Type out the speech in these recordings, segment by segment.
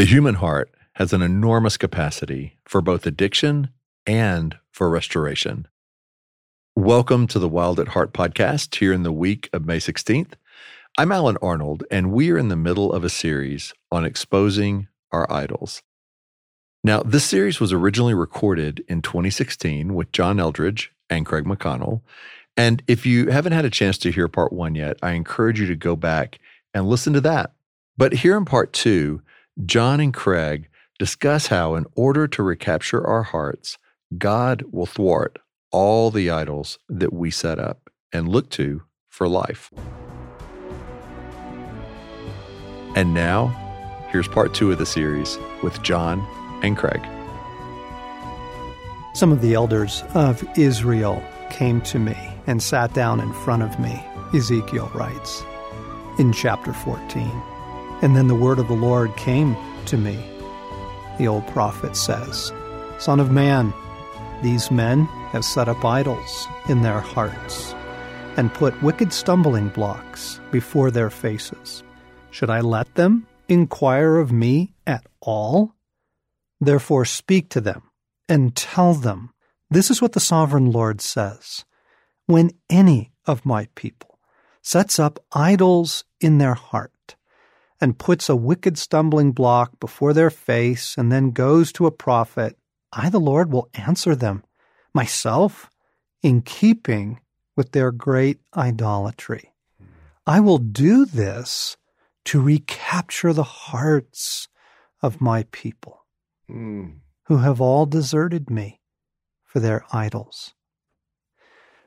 The human heart has an enormous capacity for both addiction and for restoration. Welcome to the Wild at Heart podcast here in the week of May 16th. I'm Allen Arnold, and we are in the middle of a series on exposing our idols. Now, this series was originally recorded in 2016 with John Eldredge and Craig McConnell. And if you haven't had a chance to hear part one yet, I encourage you to go back and listen to that. But here in part two, John and Craig discuss how, in order to recapture our hearts, God will thwart all the idols that we set up and look to for life. And now, here's part two of the series with John and Craig. Some of the elders of Israel came to me and sat down in front of me, Ezekiel writes in chapter 14. And then the word of the Lord came to me. The old prophet says, Son of man, these men have set up idols in their hearts and put wicked stumbling blocks before their faces. Should I let them inquire of me at all? Therefore, speak to them and tell them, This is what the sovereign Lord says. When any of my people sets up idols in their heart, and puts a wicked stumbling block before their face and then goes to a prophet, I, the Lord, will answer them myself in keeping with their great idolatry. I will do this to recapture the hearts of my people mm. who have all deserted me for their idols.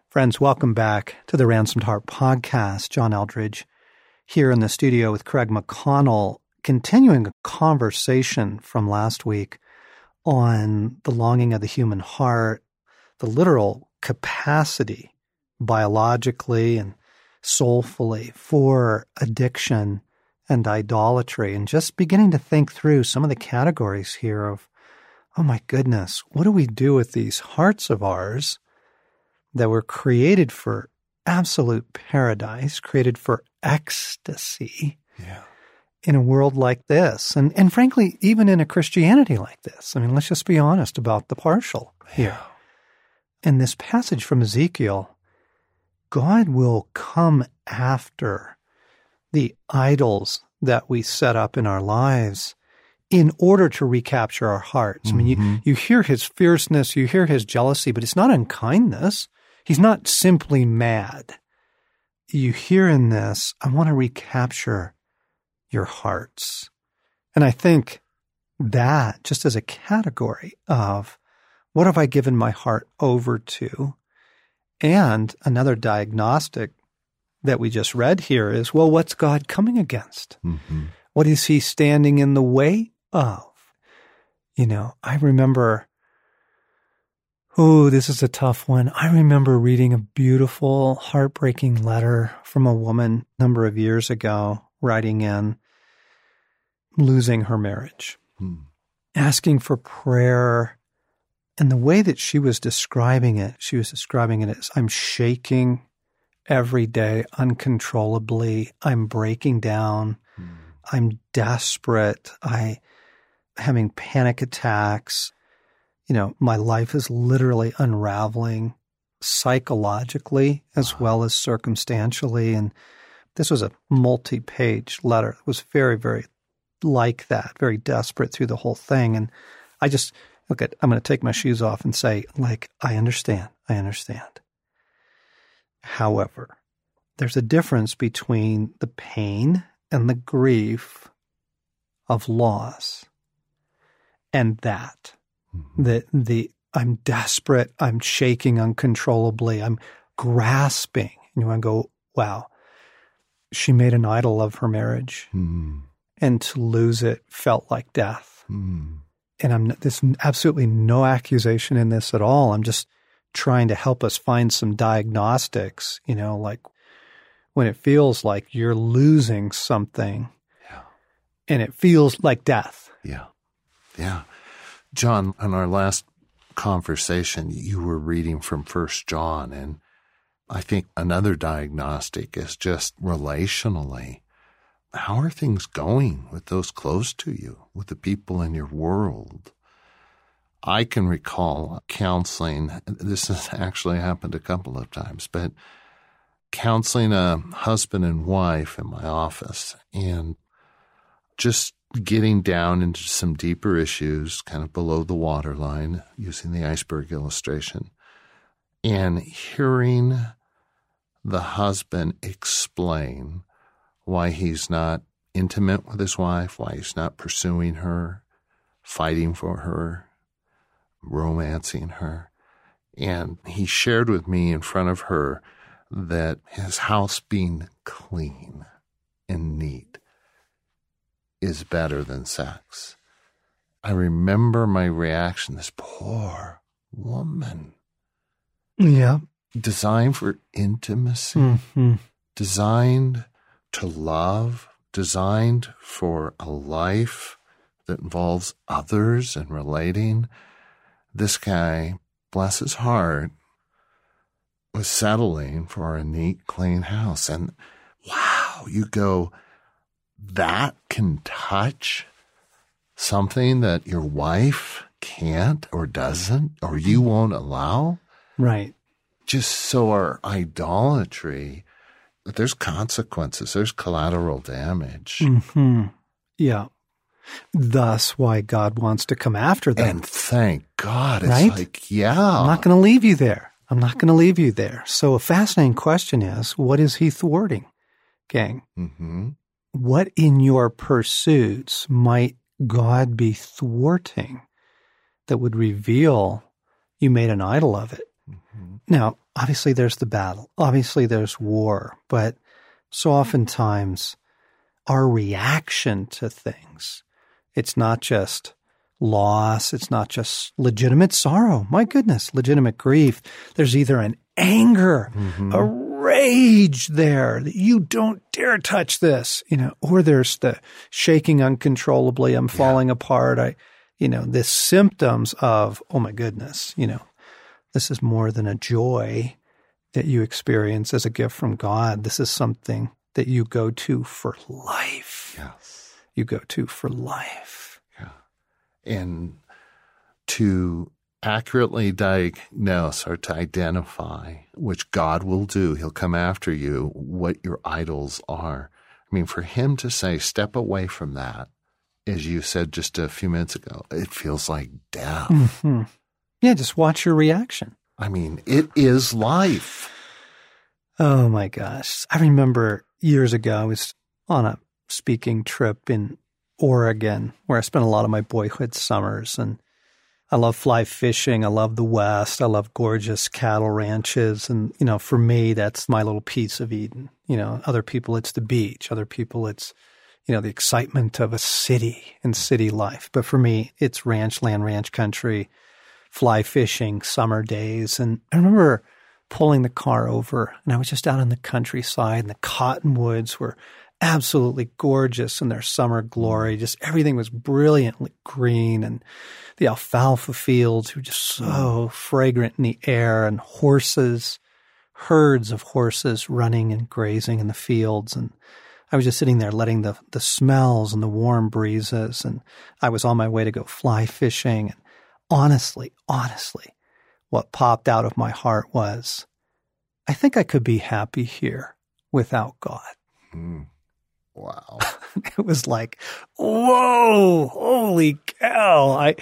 Friends, welcome back to the Ransomed Heart podcast. John Eldredge here in the studio with Craig McConnell, continuing a conversation from last week on the longing of the human heart, the literal capacity biologically and soulfully for addiction and idolatry, and just beginning to think through some of the categories here of, oh my goodness, what do we do with these hearts of ours that were created for absolute paradise, created for ecstasy. Yeah. In a world like this, and, and frankly, even in a Christianity like this. I mean, let's just be honest about the partial here. Yeah. In this passage from Ezekiel, God will come after the idols that we set up in our lives in order to recapture our hearts. Mm-hmm. I mean, you, mm-hmm. you hear his fierceness, you hear his jealousy, but it's not unkindness. He's not simply mad. You hear in this, I want to recapture your hearts. And I think that, just as a category of what have I given my heart over to? And another diagnostic that we just read here is well, what's God coming against? Mm-hmm. What is he standing in the way of? You know, I remember Oh, this is a tough one. I remember reading a beautiful, heartbreaking letter from a woman a number of years ago, writing in, losing her marriage, hmm. asking for prayer. And the way that she was describing it, she was describing it as I'm shaking every day uncontrollably. I'm breaking down. Hmm. I'm desperate. I having panic attacks you know, my life is literally unraveling psychologically as well as circumstantially. And this was a multi page letter. It was very, very like that, very desperate through the whole thing. And I just, look at, I'm going to take my shoes off and say, like, I understand. I understand. However, there's a difference between the pain and the grief of loss and that mm-hmm. the the I'm desperate, I'm shaking uncontrollably, I'm grasping. And you want to go, wow, she made an idol of her marriage. Mm-hmm. And to lose it felt like death. Mm-hmm. And I'm there's absolutely no accusation in this at all. I'm just trying to help us find some diagnostics, you know, like when it feels like you're losing something yeah. and it feels like death. Yeah. Yeah. John, in our last conversation, you were reading from First John, and I think another diagnostic is just relationally how are things going with those close to you, with the people in your world? I can recall counseling. This has actually happened a couple of times, but counseling a husband and wife in my office and just getting down into some deeper issues, kind of below the waterline, using the iceberg illustration, and hearing the husband explain why he's not intimate with his wife, why he's not pursuing her, fighting for her, romancing her. And he shared with me in front of her that his house being clean is better than sex. I remember my reaction this poor woman. Yeah. Designed for intimacy, Mm-hmm. designed to love, designed for a life that involves others and relating. This guy, bless his heart, was settling for a neat, clean house. And wow, you go, that can touch something that your wife can't or doesn't or you won't allow. Right. Just so our idolatry, there's consequences, there's collateral damage. hmm Yeah. Thus, why God wants to come after them. And thank God, it's Right? like, yeah. I'm not going to leave you there. I'm not going to leave you there. So, a fascinating question is what is he thwarting, gang? hmm What in your pursuits might God be thwarting that would reveal you made an idol of it? hmm Now, obviously, there's the battle. Obviously, there's war. But so oftentimes, our reaction to things, it's not just loss. It's not just legitimate sorrow. My goodness, legitimate grief. There's either an anger, hmm a rage there that you don't dare touch this, you know, or there's the shaking uncontrollably. I'm falling apart. I, you know, the symptoms of, oh my goodness, you know, this is more than a joy that you experience as a gift from God. This is something that you go to for life. Yes. You go to for life. Yeah. And to accurately diagnose or to identify, which God will do, He'll come after you, what your idols are. I mean, for Him to say, step away from that, as you said just a few minutes ago, it feels like death. hmm Yeah, just watch your reaction. I mean, it is life. Oh my gosh. I remember years ago, I was on a speaking trip in Oregon where I spent a lot of my boyhood summers. And I love fly fishing. I love the West. I love gorgeous cattle ranches. And, you know, for me, that's my little piece of Eden. You know, other people, it's the beach. Other people, it's, you know, the excitement of a city and city life. But for me, it's ranch land, ranch country, fly fishing, summer days. And I remember pulling the car over and I was just out in the countryside and the cottonwoods were absolutely gorgeous in their summer glory. Just everything was brilliantly green and the alfalfa fields were just so fragrant in the air and horses, herds of horses running and grazing in the fields. And I was just sitting there letting the, the smells and the warm breezes. And I was on my way to go fly fishing. And honestly, honestly, what popped out of my heart was, I think I could be happy here without God. Mm. Wow. It was like, whoa, holy cow. I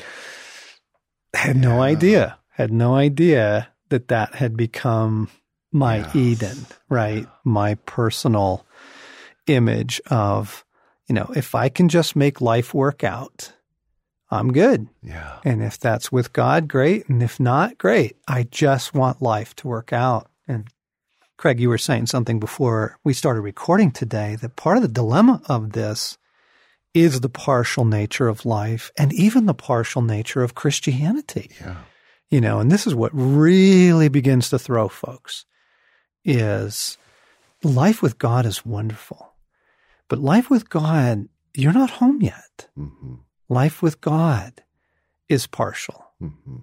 had no idea, had no idea that that had become my Yes. Eden, right? My personal image of, you know, if I can just make life work out, I'm good. Yeah. And if that's with God, great. And if not, great. I just want life to work out. And Craig, you were saying something before we started recording today that part of the dilemma of this is the partial nature of life and even the partial nature of Christianity. Yeah. You know, and this is what really begins to throw folks is life with God is wonderful. But life with God, you're not home yet. hmm Life with God is partial. hmm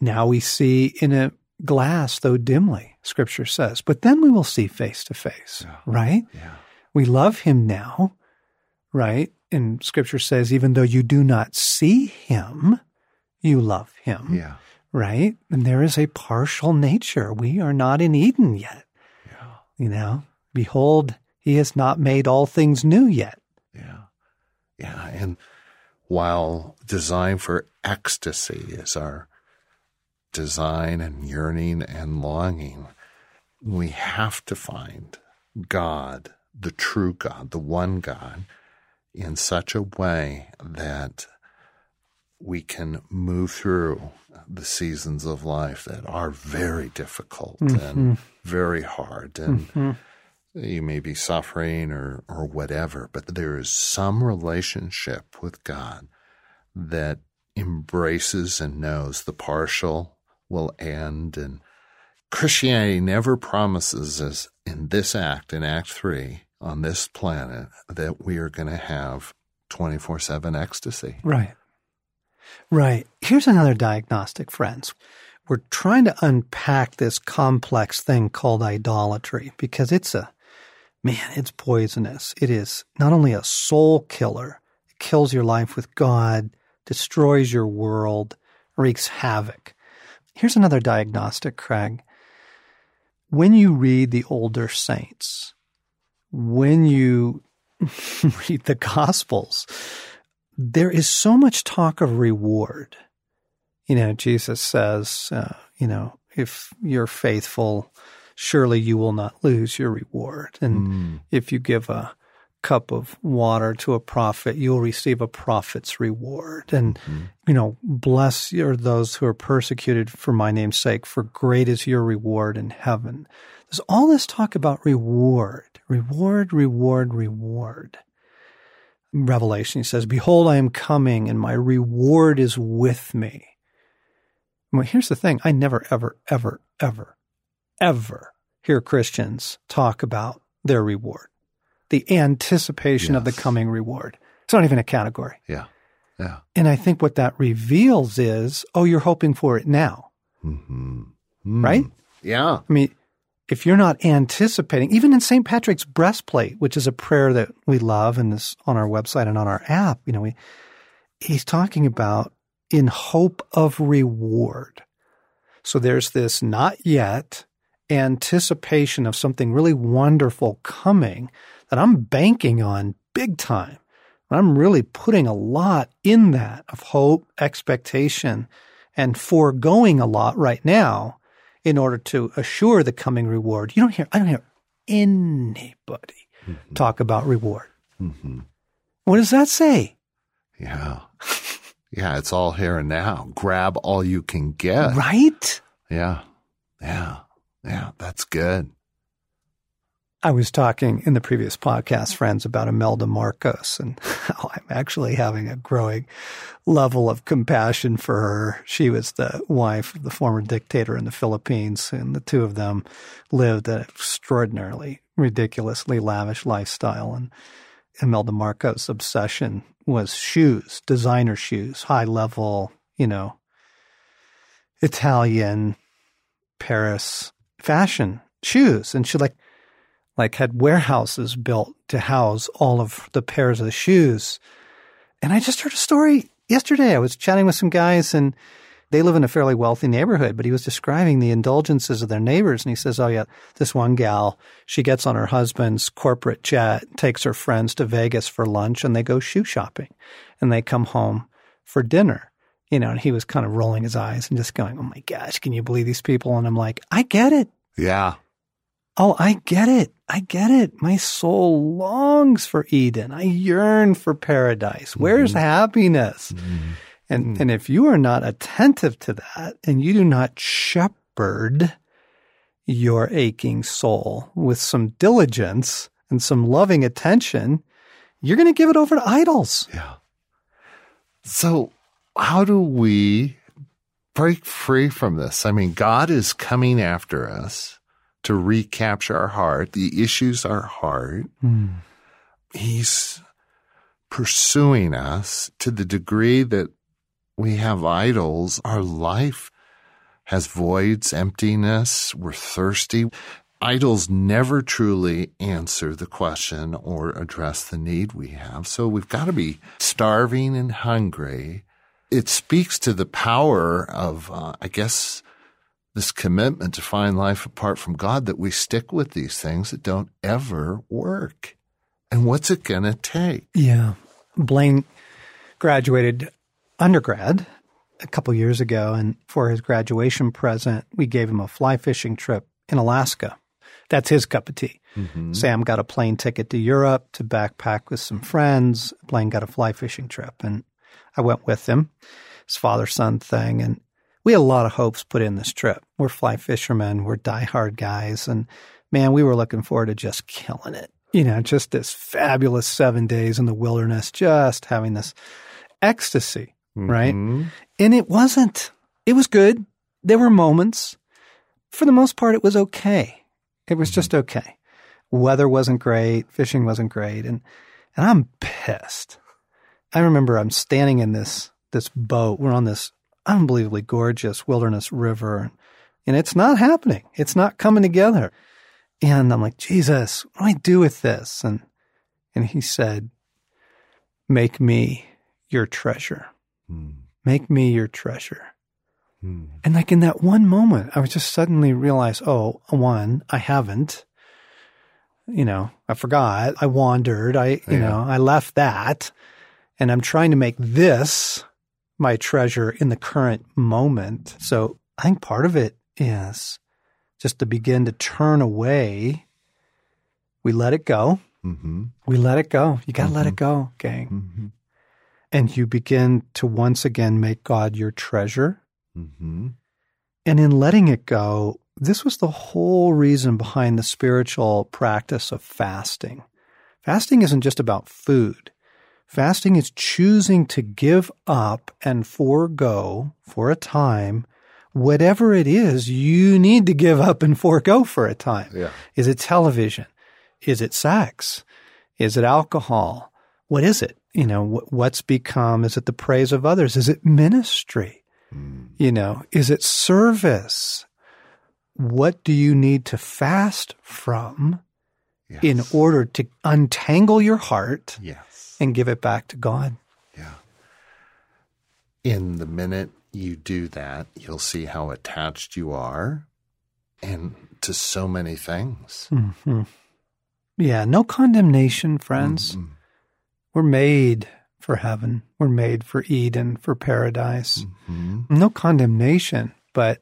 Now we see in a glass, though dimly, scripture says, but then we will see face to face, right? Yeah. We love him now, right? And scripture says, even though you do not see him, you love him. Yeah. Right? And there is a partial nature. We are not in Eden yet. Yeah. You know, behold, he has not made all things new yet. Yeah. Yeah. And while design for ecstasy is our design and yearning and longing, we have to find God, the true God, the one God, in such a way that we can move through the seasons of life that are very difficult Mm-hmm. and very hard and you may be suffering or or whatever but there is some relationship with God that embraces and knows the partial will end and Christianity never promises us in this act in act 3 on this planet that we are going to have 24/7 ecstasy Right. Right. Here's another diagnostic, friends. We're trying to unpack this complex thing called idolatry because it's a, man, it's poisonous. It is not only a soul killer, it kills your life with God, destroys your world, wreaks havoc. Here's another diagnostic, Craig. When you read the older saints, when you read the Gospels, there is so much talk of reward. You know, Jesus says, uh, you know, if you're faithful, surely you will not lose your reward. And if you give a cup of water to a prophet, you'll receive a prophet's reward. And, mm-hmm. you know, bless are those who are persecuted for my name's sake, for great is your reward in heaven. There's all this talk about reward, reward, reward, reward. Revelation, he says, Behold, I am coming, and my reward is with me. Well, here's the thing I never, ever, ever, ever, ever hear Christians talk about their reward, the anticipation of the coming reward. It's not even a category. yeah yeah And I think what that reveals is, oh, you're hoping for it now, mhm right? yeah I mean, if you're not anticipating, even in St. Patrick's breastplate, which is a prayer that we love and is on our website and on our app, you know, we, he's talking about in hope of reward. So there's this not yet anticipation of something really wonderful coming that I'm banking on big time. I'm really putting a lot in that of hope, expectation, and foregoing a lot right now in order to assure the coming reward. You don't hear, I don't hear anybody talk about reward. hmm What does that say? Yeah. Yeah, it's all here and now. Grab all you can get. Right? Yeah. Yeah. Yeah, that's good. I was talking in the previous podcast, friends, about Imelda Marcos and how I'm actually having a growing level of compassion for her. She was the wife of the former dictator in the Philippines, and the two of them lived an extraordinarily, ridiculously lavish lifestyle. And Imelda Marcos' obsession was shoes, designer shoes, high level, you know, Italian, Paris fashion shoes. And she like, like had warehouses built to house all of the pairs of shoes. And I just heard a story yesterday. I was chatting with some guys and they live in a fairly wealthy neighborhood, but he was describing the indulgences of their neighbors. And he says, Oh, yeah, this one gal, she gets on her husband's corporate jet, takes her friends to Vegas for lunch, and they go shoe shopping. And they come home for dinner. You know, and he was kind of rolling his eyes and just going, Oh my gosh, can you believe these people? And I'm like, I get it. Yeah. Oh, I get it. I get it. My soul longs for Eden. I yearn for paradise. Where's mm-hmm. happiness? Mm-hmm. And, mm. and if you are not attentive to that and you do not shepherd your aching soul with some diligence and some loving attention, you're going to give it over to idols. Yeah. So, how do we break free from this? I mean, God is coming after us to recapture our heart. The issues are hard. He's pursuing us to the degree that we have idols. Our life has voids, emptiness. We're thirsty. idols never truly answer the question or address the need we have. So we've got to be starving and hungry. It speaks to the power of, uh, I guess, this commitment to find life apart from God that we stick with these things that don't ever work. And what's it going to take? Yeah. Blaine graduated undergrad a couple years ago, and for his graduation present, we gave him a fly fishing trip in Alaska. That's his cup of tea. Mm-hmm. Sam got a plane ticket to Europe to backpack with some friends. Blaine got a fly fishing trip, and I went with him. His father son thing, and we had a lot of hopes put in this trip. We're fly fishermen, we're diehard guys, and man, we were looking forward to just killing it. You know, just this fabulous seven days in the wilderness, just having this ecstasy, mm-hmm. right? And it wasn't. It was good. There were moments. For the most part, it was okay. It was just okay. Weather wasn't great. Fishing wasn't great. And, and I'm pissed. I remember I'm standing in this, this boat. We're on this unbelievably gorgeous wilderness river and it's not happening. It's not coming together. And I'm like, Jesus, what do I do with this? And, and he said, make me your treasure. Mm. Make me your treasure. Mm. And like in that one moment, I was just suddenly realized, oh, one, I haven't. You know, I forgot. I wandered. I, you yeah. know, I left that. And I'm trying to make this my treasure in the current moment. So I think part of it is just to begin to turn away. We let it go. Mm-hmm. We let it go. You got to mm-hmm. let it go, gang. Mm-hmm and you begin to once again make God your treasure. Mm-hmm. And in letting it go, this was the whole reason behind the spiritual practice of fasting. Fasting isn't just about food. Fasting is choosing to give up and forego for a time whatever it is you need to give up and forego for a time. Yeah. Is it television? Is it sex? Is it alcohol? What is it? you know, what's become? Is it the praise of others? Is it ministry? Mm. You know, is it service? What do you need to fast from yes. in order to untangle your heart yes. And give it back to God? Yeah. In the minute you do that, you'll see how attached you are and to so many things. Mm-hmm. Yeah, no condemnation, friends. Mm-hmm. We're made for heaven. We're made for Eden, for paradise. Mm-hmm. No condemnation, but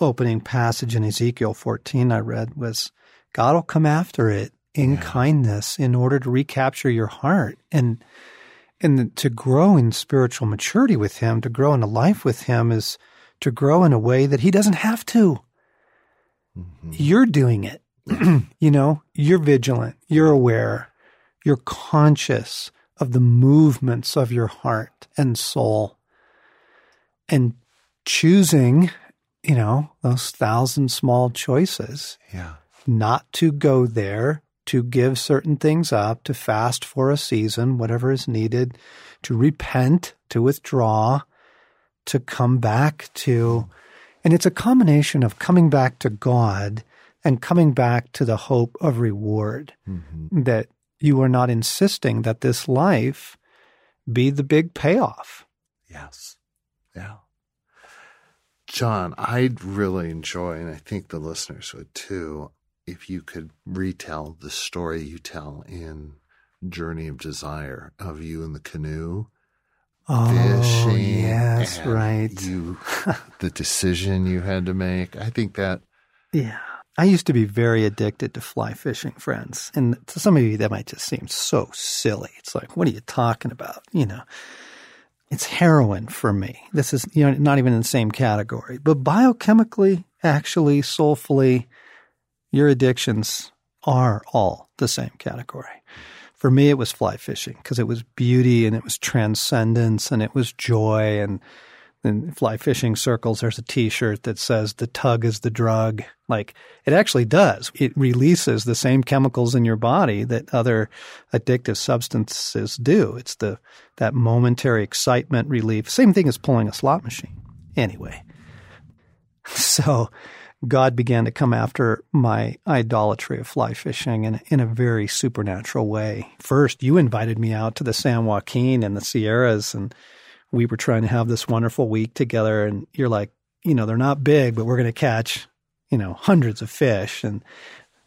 opening passage in Ezekiel 14 I read was God will come after it in yeah. kindness in order to recapture your heart and and to grow in spiritual maturity with him, to grow in a life with him is to grow in a way that he doesn't have to. Mm-hmm. You're doing it. you know, you're vigilant, you're aware, you're conscious of the movements of your heart and soul and choosing, you know, those thousand small choices. Yeah. Not to go there, to give certain things up, to fast for a season, whatever is needed, to repent, to withdraw, to come back to. And it's a combination of coming back to God and coming back to the hope of reward mm-hmm. that you are not insisting that this life be the big payoff. Yes. Yeah. John, I'd really enjoy, and I think the listeners would too, if you could retell the story you tell in Journey of Desire of you in the canoe. Oh, fishing yes, right. You, the decision you had to make. I think that. Yeah. I used to be very addicted to fly fishing, friends. And to some of you, that might just seem so silly. It's like, what are you talking about? You know, it's heroin for me. This is, you know, not even in the same category. But biochemically, actually, soulfully, your addictions are all the same category. For me, it was fly fishing because it was beauty and it was transcendence and it was joy and in fly fishing circles, there's a T-shirt that says "the tug is the drug." Like it actually does. It releases the same chemicals in your body that other addictive substances do. It's the that momentary excitement relief. Same thing as pulling a slot machine. Anyway, so God began to come after my idolatry of fly fishing in, in a very supernatural way. First, you invited me out to the San Joaquin and the Sierras, and we were trying to have this wonderful week together. And you're like, you know, they're not big, but we're going to catch, you know, hundreds of fish. And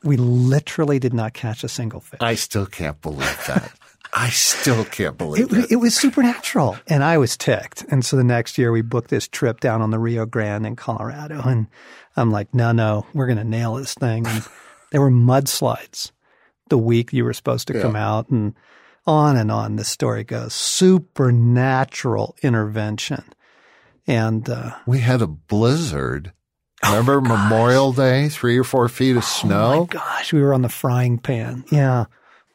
we literally did not catch a single fish. I still can't believe that. I still can't believe it. It, it was supernatural. And I was ticked. And so the next year we booked this trip down on the Rio Grande in Colorado. And I'm like, no, no, we're going to nail this thing. And there were mudslides the week you were supposed to yeah. come out and on and on. The story goes supernatural intervention. And uh, we had a blizzard. Remember oh Memorial Day, three or four feet of snow? Oh my gosh, we were on the frying pan. Yeah.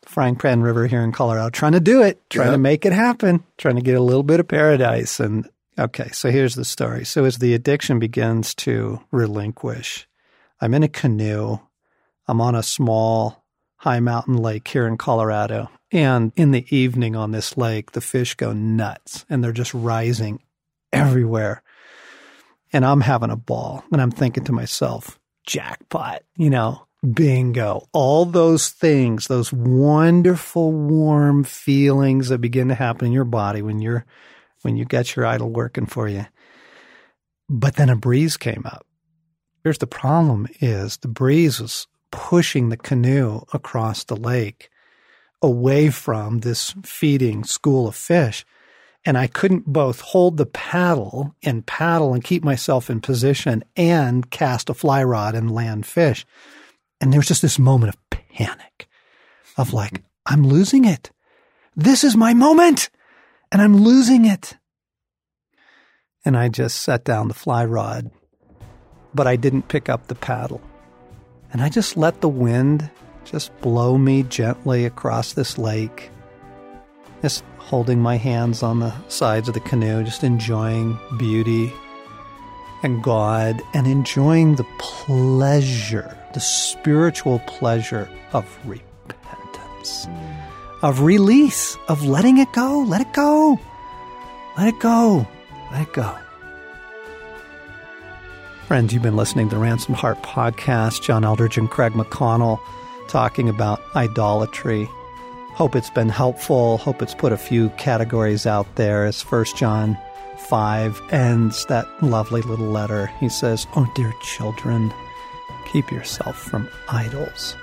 Frying Pan River here in Colorado, trying to do it, trying yep. to make it happen, trying to get a little bit of paradise. And okay, so here's the story. So as the addiction begins to relinquish, I'm in a canoe. I'm on a small high mountain lake here in Colorado. And in the evening on this lake, the fish go nuts and they're just rising everywhere. And I'm having a ball and I'm thinking to myself, jackpot, you know, Bingo. All those things, those wonderful warm feelings that begin to happen in your body when you're when you get your idol working for you. But then a breeze came up. Here's the problem is the breeze was pushing the canoe across the lake away from this feeding school of fish. And I couldn't both hold the paddle and paddle and keep myself in position and cast a fly rod and land fish. And there was just this moment of panic of like, mm-hmm. I'm losing it. This is my moment and I'm losing it. And I just set down the fly rod, but I didn't pick up the paddle. And I just let the wind just blow me gently across this lake, just holding my hands on the sides of the canoe, just enjoying beauty and God and enjoying the pleasure the spiritual pleasure of repentance, mm. Of release, of letting it go. Let it go. Let it go. Let it go. Friends, you've been listening to the Ransomed Heart podcast. John Eldredge and Craig McConnell talking about idolatry. Hope it's been helpful. Hope it's put a few categories out there as First John 5 ends that lovely little letter. He says, Oh, dear children, Keep yourself from idols.